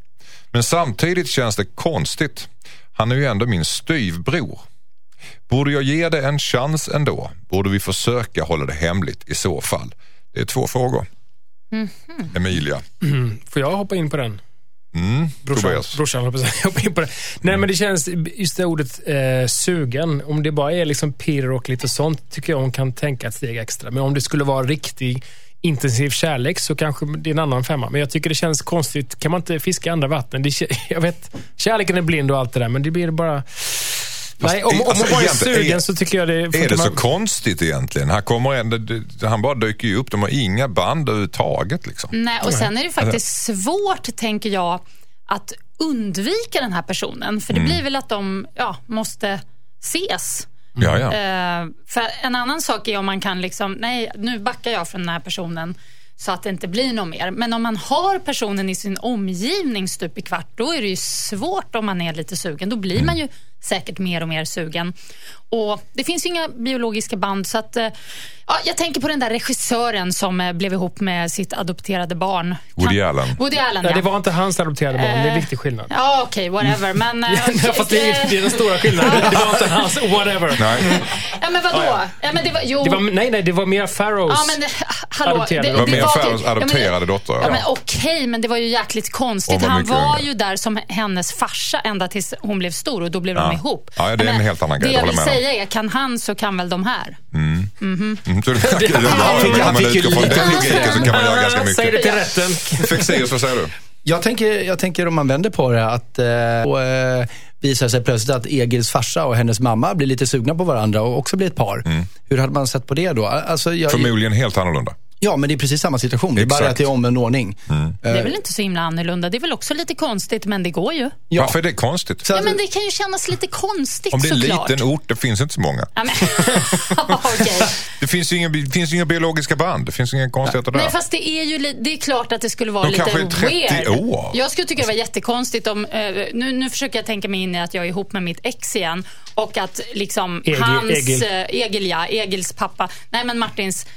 Men samtidigt känns det konstigt. Han är ju ändå min styvbror. Borde jag ge det en chans ändå? Borde vi försöka hålla det hemligt i så fall? Det är två frågor. Emilia. (clears throat) Får jag hoppa in på den? Mm, Brorsan, Tobias. att säga. Hoppa in på det. Nej, men det känns, just det ordet eh, sugen, om det bara är liksom pirr och lite sånt, tycker jag hon kan tänka ett steg extra. Men om det skulle vara riktig intensiv kärlek så kanske det är en annan femma. Men jag tycker det känns konstigt. Kan man inte fiska i andra vatten? Det, (laughs) jag vet, kärleken är blind och allt det där, men det blir bara... Nej, om, om alltså, man bara är sugen är- så tycker jag det... Är det så man, konstigt egentligen? Här kommer en, han bara dyker ju upp, de har inga band överhuvudtaget. Liksom. Nej, och sen är det faktiskt svårt, tänker jag, att undvika den här personen. För det blir väl att de ja, måste ses. Ja, ja. Eh, för en annan sak är om man kan liksom, nej, nu backar jag från den här personen så att det inte blir något mer. Men om man har personen i sin omgivning stup i kvart, då är det ju svårt om man är lite sugen. Då blir man ju säkert mer och mer sugen. Och Det finns ju inga biologiska band, så att, eh, ja, jag tänker på den där regissören som eh, blev ihop med sitt adopterade barn. Woody Kan- Allen. Woody Allen, nej, ja. det var inte hans adopterade barn. Det är en Eh, viktig skillnad. Ja, okej, whatever. Men, eh, (laughs) Ja, fast det är, det är den stora skillnaden. (laughs) Det var inte hans whatever. Nej, ja, men vadå? Ja, men det var, jo. Det var, nej, nej, det var mer Pharaohs. Ja, men det, hallå, Adopterade. det var ju- Pharaohs ja, men- adopterade dotter. Ja, Ja. men okej, men det var ju jäkligt konstigt. Var Han var yngre. ju där som hennes farsa ända tills hon blev stor och då blev Ja. De ihop. Ja, det är en helt annan grej, Det det jag vill säga är, kan han så kan väl de här. Mm, så det verkar ju bra. Han fick- ju lite så kan man göra ganska Säg det mycket. till rätten. Fexeus, vad säger du? Jag tänker, jag tänker om man vänder på det att eh, och, eh, visar sig plötsligt att Egils farsa och hennes mamma blir lite sugna på varandra och också blir ett par. Hur hade man sett på det då? Alltså, jag, Förmodligen helt annorlunda. Ja, men det är precis samma situation. Det är bara Exakt. att det är omvänd ordning. Det är väl inte så himla annorlunda. Det är väl också lite konstigt, men det går ju. Ja. Varför är det konstigt? Ja, men det kan ju kännas lite konstigt Om det är en liten ort, det finns inte så många. Ja, men, (laughs) okej. Det finns ju inga, finns inga biologiska band, det finns inga konstigheter Nej, där. fast det är ju det är klart att det skulle vara De lite kanske är 30 weird. år. Jag skulle tycka det var jättekonstigt om, eh, nu, nu försöker jag tänka mig in i att jag är ihop med mitt ex igen och att liksom Egil- hans, Egil. eh, Egil ja, Egils pappa, nej men Martins mm,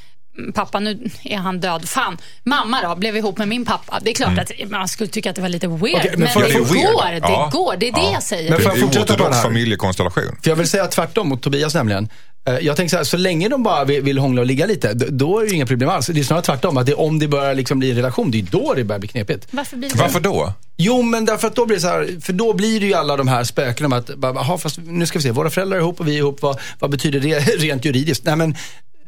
pappa, nu är han död. Fan, mamma då, blev ihop med min pappa. Det är klart att man skulle tycka att det var lite weird. Okej, men men det, det går, det Ja. går. Det är det Ja. jag säger. Men Det får jag fortsätta på den här? familjekonstellation. För jag vill säga tvärtom mot Tobias nämligen. Eh, Jag tänker så här, så länge de bara vill, vill hångla och ligga lite, då är det ju inga problem alls. Det är snarare tvärtom, att det, om det börjar liksom bli en relation, det är då det börjar bli knepigt. Varför blir det Varför då? Jo, men därför att då blir det så här, för då blir det ju alla de här spökena om att, bara, aha, fast nu ska vi se, våra föräldrar är ihop och vi är ihop, vad, vad betyder det (laughs) rent juridiskt? Nej, men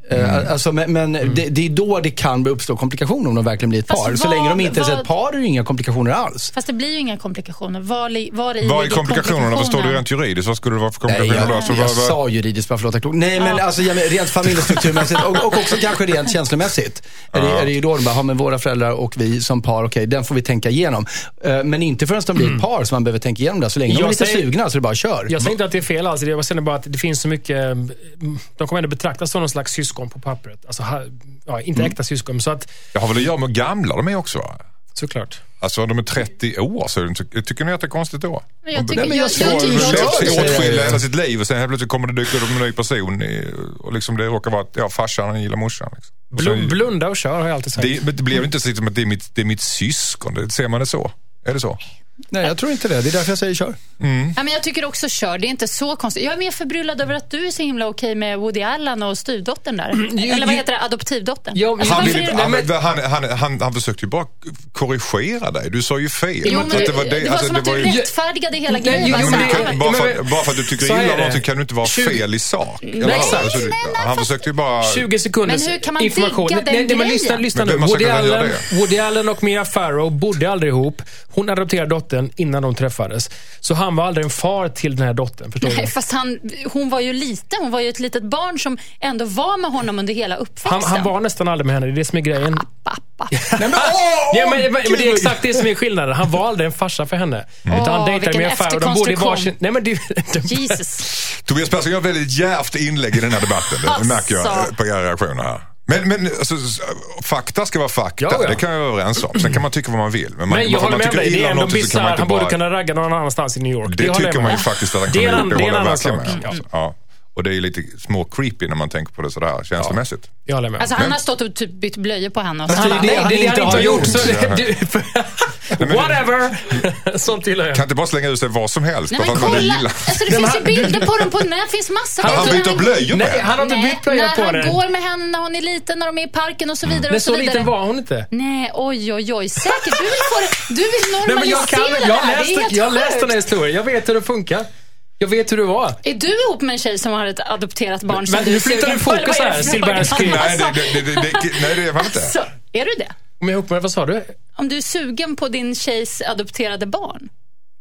eh, Alltså, men men det, det är då det kan uppstå komplikationer om de verkligen blir ett Fast par. Så länge de inte är vad- ett par är det ju inga komplikationer alls. Fast det blir ju inga komplikationer. Var, li- var i Vad är komplikationerna? Vad står det komplikationen? rent juridiskt? Vad skulle det vara för Nej, komplikationer jag, då? Så jag vad- vad- sa juridiskt bara för att låta klok. Nej, men alltså ja, men rent familjestrukturmässigt och, och också kanske rent känslomässigt. Är, det, är det ju då de bara, har med våra föräldrar och vi som par, okej, den får vi tänka igenom. Eh, Men inte förrän de blir ett par som man behöver tänka igenom det. Så länge de är Jag lite säger- sugna så är det bara kör. Jag säger inte att det är fel alls. Jag känner bara att det finns så mycket... mm, De kommer ändå betraktas som någon slags syskon på pappret. Alltså, ha- ja, inte äkta syskon, så att Det har väl att göra med hur gamla de är också va? såklart. Alltså de är 30 år, så ty- tycker ni att det är konstigt då? Men jag tycker- Nej, jag jag- jag- jag- så. jag- åtskilda hela sitt liv och sen helt plötsligt kommer det dyka upp en ny person i, och liksom det råkar vara att ja, farsan han gillar morsan. Liksom. Och Blu- sen- blunda och kör har jag alltid sagt. det, men det blir inte så att det är mitt, det är mitt syskon. Det, ser man det så? Är det så? Nej, jag tror inte det. Det är därför jag säger kör. Ja, men jag tycker också kör. Det är inte så konstigt. Jag är mer förbryllad över att du är så himla okej med Woody Allen och styvdottern där. ju- Eller vad heter det? Adoptivdottern. Ja, men- Han, vill han, han, han, han, han försökte ju bara korrigera dig. Du sa ju fel. Jo, men det, det var det, det- var alltså, som det att du ju- rättfärdigade hela Nej, grejen. jo, Bara men kan, bara, för, bara för att du tycker illa det. av någonting kan du inte vara 20 fel i sak. Eller Nej, vad? exakt. Alltså, han försökte ju bara... 20 sekunders Men hur kan man information. digga den nej, nej, men lyssna, grejen? lyssna nu. Woody Allen? Woody Allen och Mia Farrow bodde aldrig ihop. Hon adopterade dottern innan de träffades. Så han var aldrig en far till den här dottern. Förstår Nej, du? fast han, hon var ju liten. Hon var ju ett litet barn som ändå var med honom under hela uppväxten. Han, han var nästan aldrig med henne. Det är det som är grejen. Pappa. (laughs) Nej, men, åh, (laughs) Ja, men, men, men det är exakt det som är skillnaden. Han var aldrig en farsa för henne. Utan han dejtade vilken Mia Farrow. De bodde i efterkonstruktion. varsin... Nej, men det, (laughs) Jesus. Tobias Persson gör ett väldigt djärvt inlägg i den här debatten. Det Alltså. märker jag eh, på era reaktioner här. Men, men alltså, fakta ska vara fakta, Ja, ja. det kan vi vara överens om. Sen kan man tycka vad man vill. Men, man, Men jag håller med dig. Det är ändå bisarrt. Han borde bara... kunna ragga någon annanstans i New York. Det jag tycker man ju faktiskt att han Det kunde gjort. det håller jag verkligen med. Ja. Och det är ju lite små creepy när man tänker på det sådär känslomässigt. Jag håller med. Alltså, han har stått och typ bytt blöjor på henne. Och så Fast han det det han det är det han inte har gjort. gjort. Så det, du, whatever. Sånt gillar jag. Kan inte bara slänga ut sig vad som helst Nej men kolla! Alltså, det finns ju bilder på dem på nätet. Det finns massa Han bilder. byter blöjor med Nej, henne. han har inte bytt blöja på när han henne. går med henne när hon är liten, när de är i parken och så vidare. Men och så, så liten var hon inte. Nej, oj, oj, oj. Säkert. Du vill få det. Du vill Nej, men normalisera jag, kan, det jag här. jag har läst den här historien. Jag vet hur det funkar. Jag vet hur det var. Är du ihop med en tjej som har ett adopterat barn som Men du nu flyttar du fokus här, frågan? Skrin. Nej, det, Alltså, det, det, nej, det är man inte. så, är du det? Om jag är ihop med, vad sa du? Om du är sugen på din tjejs adopterade barn?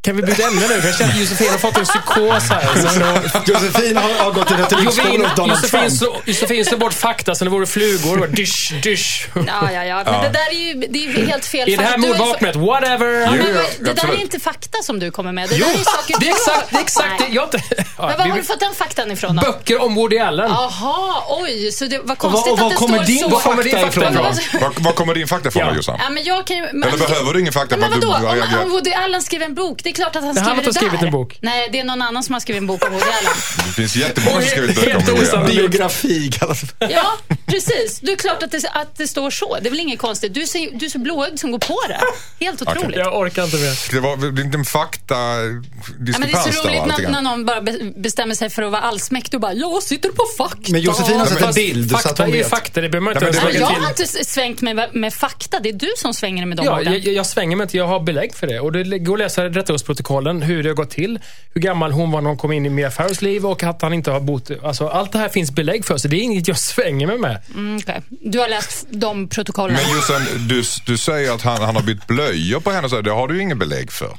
Kan vi byta ämne nu? För jag känner att Josefin har fått en psykos här. (laughs) Så, Josefin har, har gått till retorikskolan hos Donald Josefin, Trump. Josefin slår bort fakta som det vore flugor. Och dysch, dysch. Ja, ja, ja. Men det där är ju, det är ju helt fel. I det här mordvapnet, whatever. Ja, men det där är inte fakta som du kommer med. Det Jo, där är saker det är exakt det. Är exakt det. Nej. Jag, inte- (laughs) ja, Men var vi- har du fått den faktan ifrån då? Böcker om Woody Allen. Jaha, oj. Så det var vad- konstigt och vad att det kommer står din så. Var kommer din fakta ifrån Var, (laughs) var kommer din fakta ifrån då Jossan? Ja, men jag kan ju, men, Eller behöver du ingen fakta men att du vadå? Om, Woody Allen skrev en bok, klart att han Det är han skriver det som har skrivit där. en bok. Nej, det är någon annan som har skrivit en bok om Woody Allen. Det finns jättemånga som skrivit böcker om Woody Allen. Biografi kallas det. Ja, precis. Det är klart att det, att det står så. Det är väl inget konstigt. Du är så, du är så blåögd som går på det. Helt otroligt. Jag orkar inte mer. Det var väl inte en fakta Ja, men det är så där roligt när, när någon bara be- bestämmer sig för att vara allsmäktig och bara “jag sitter på fakta”. Men Josefin har sett en bild så att Fakta är ju fakta, det behöver man inte ens det- jag har inte svängt mig med, med fakta. Det är du som svänger med de Ja, orden. jag, jag svänger mig inte, jag har belägg för det. Och det går att läsa rättegångsprotokollen, hur det har gått till, hur gammal hon var när hon kom in i Mia Farrows liv och att han inte har bott... Alltså, allt det här finns belägg för, så det är inget jag svänger mig med. Mm, okej. Du har läst de protokollen? Men Jossan, du, du säger att han, han har bytt blöjor på henne, så det har du ju ingen belägg för.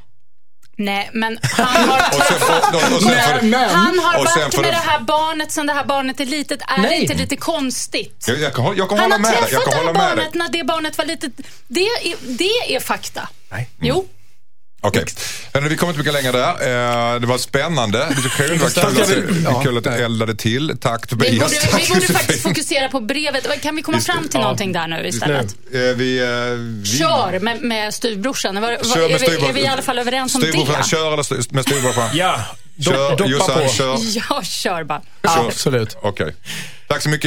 Nej, men han har, (laughs) Och sen, och, och, och sen får, Men, han har varit med det här barnet sen det här barnet är litet. Är det Nej. inte lite konstigt? jag, jag kan, jag kan Han hålla har med dig. Jag träffat det här barnet när det barnet var litet. Det är, det är fakta. Nej. Jo. Okej, Hörrni, vi kommer inte mycket längre där. Eh, det var spännande diskussion. Det var kul att, det- Ja. kul att det eldade till. Tack Vi Tobias. borde, Tack vi borde faktiskt fokusera på brevet. Kan vi komma Vi fram till ja. någonting där nu istället? Eh, vi, eh, vi, Kör med, med styvbrorsan. Var, var, Kör med är, vi, är vi i alla fall överens om det? kör eller med styvbrorsan? Ja, Kör, doppa Jossan, på. kör. (laughs) Ja, kör bara. kör. Absolut. Okej. Tack så mycket.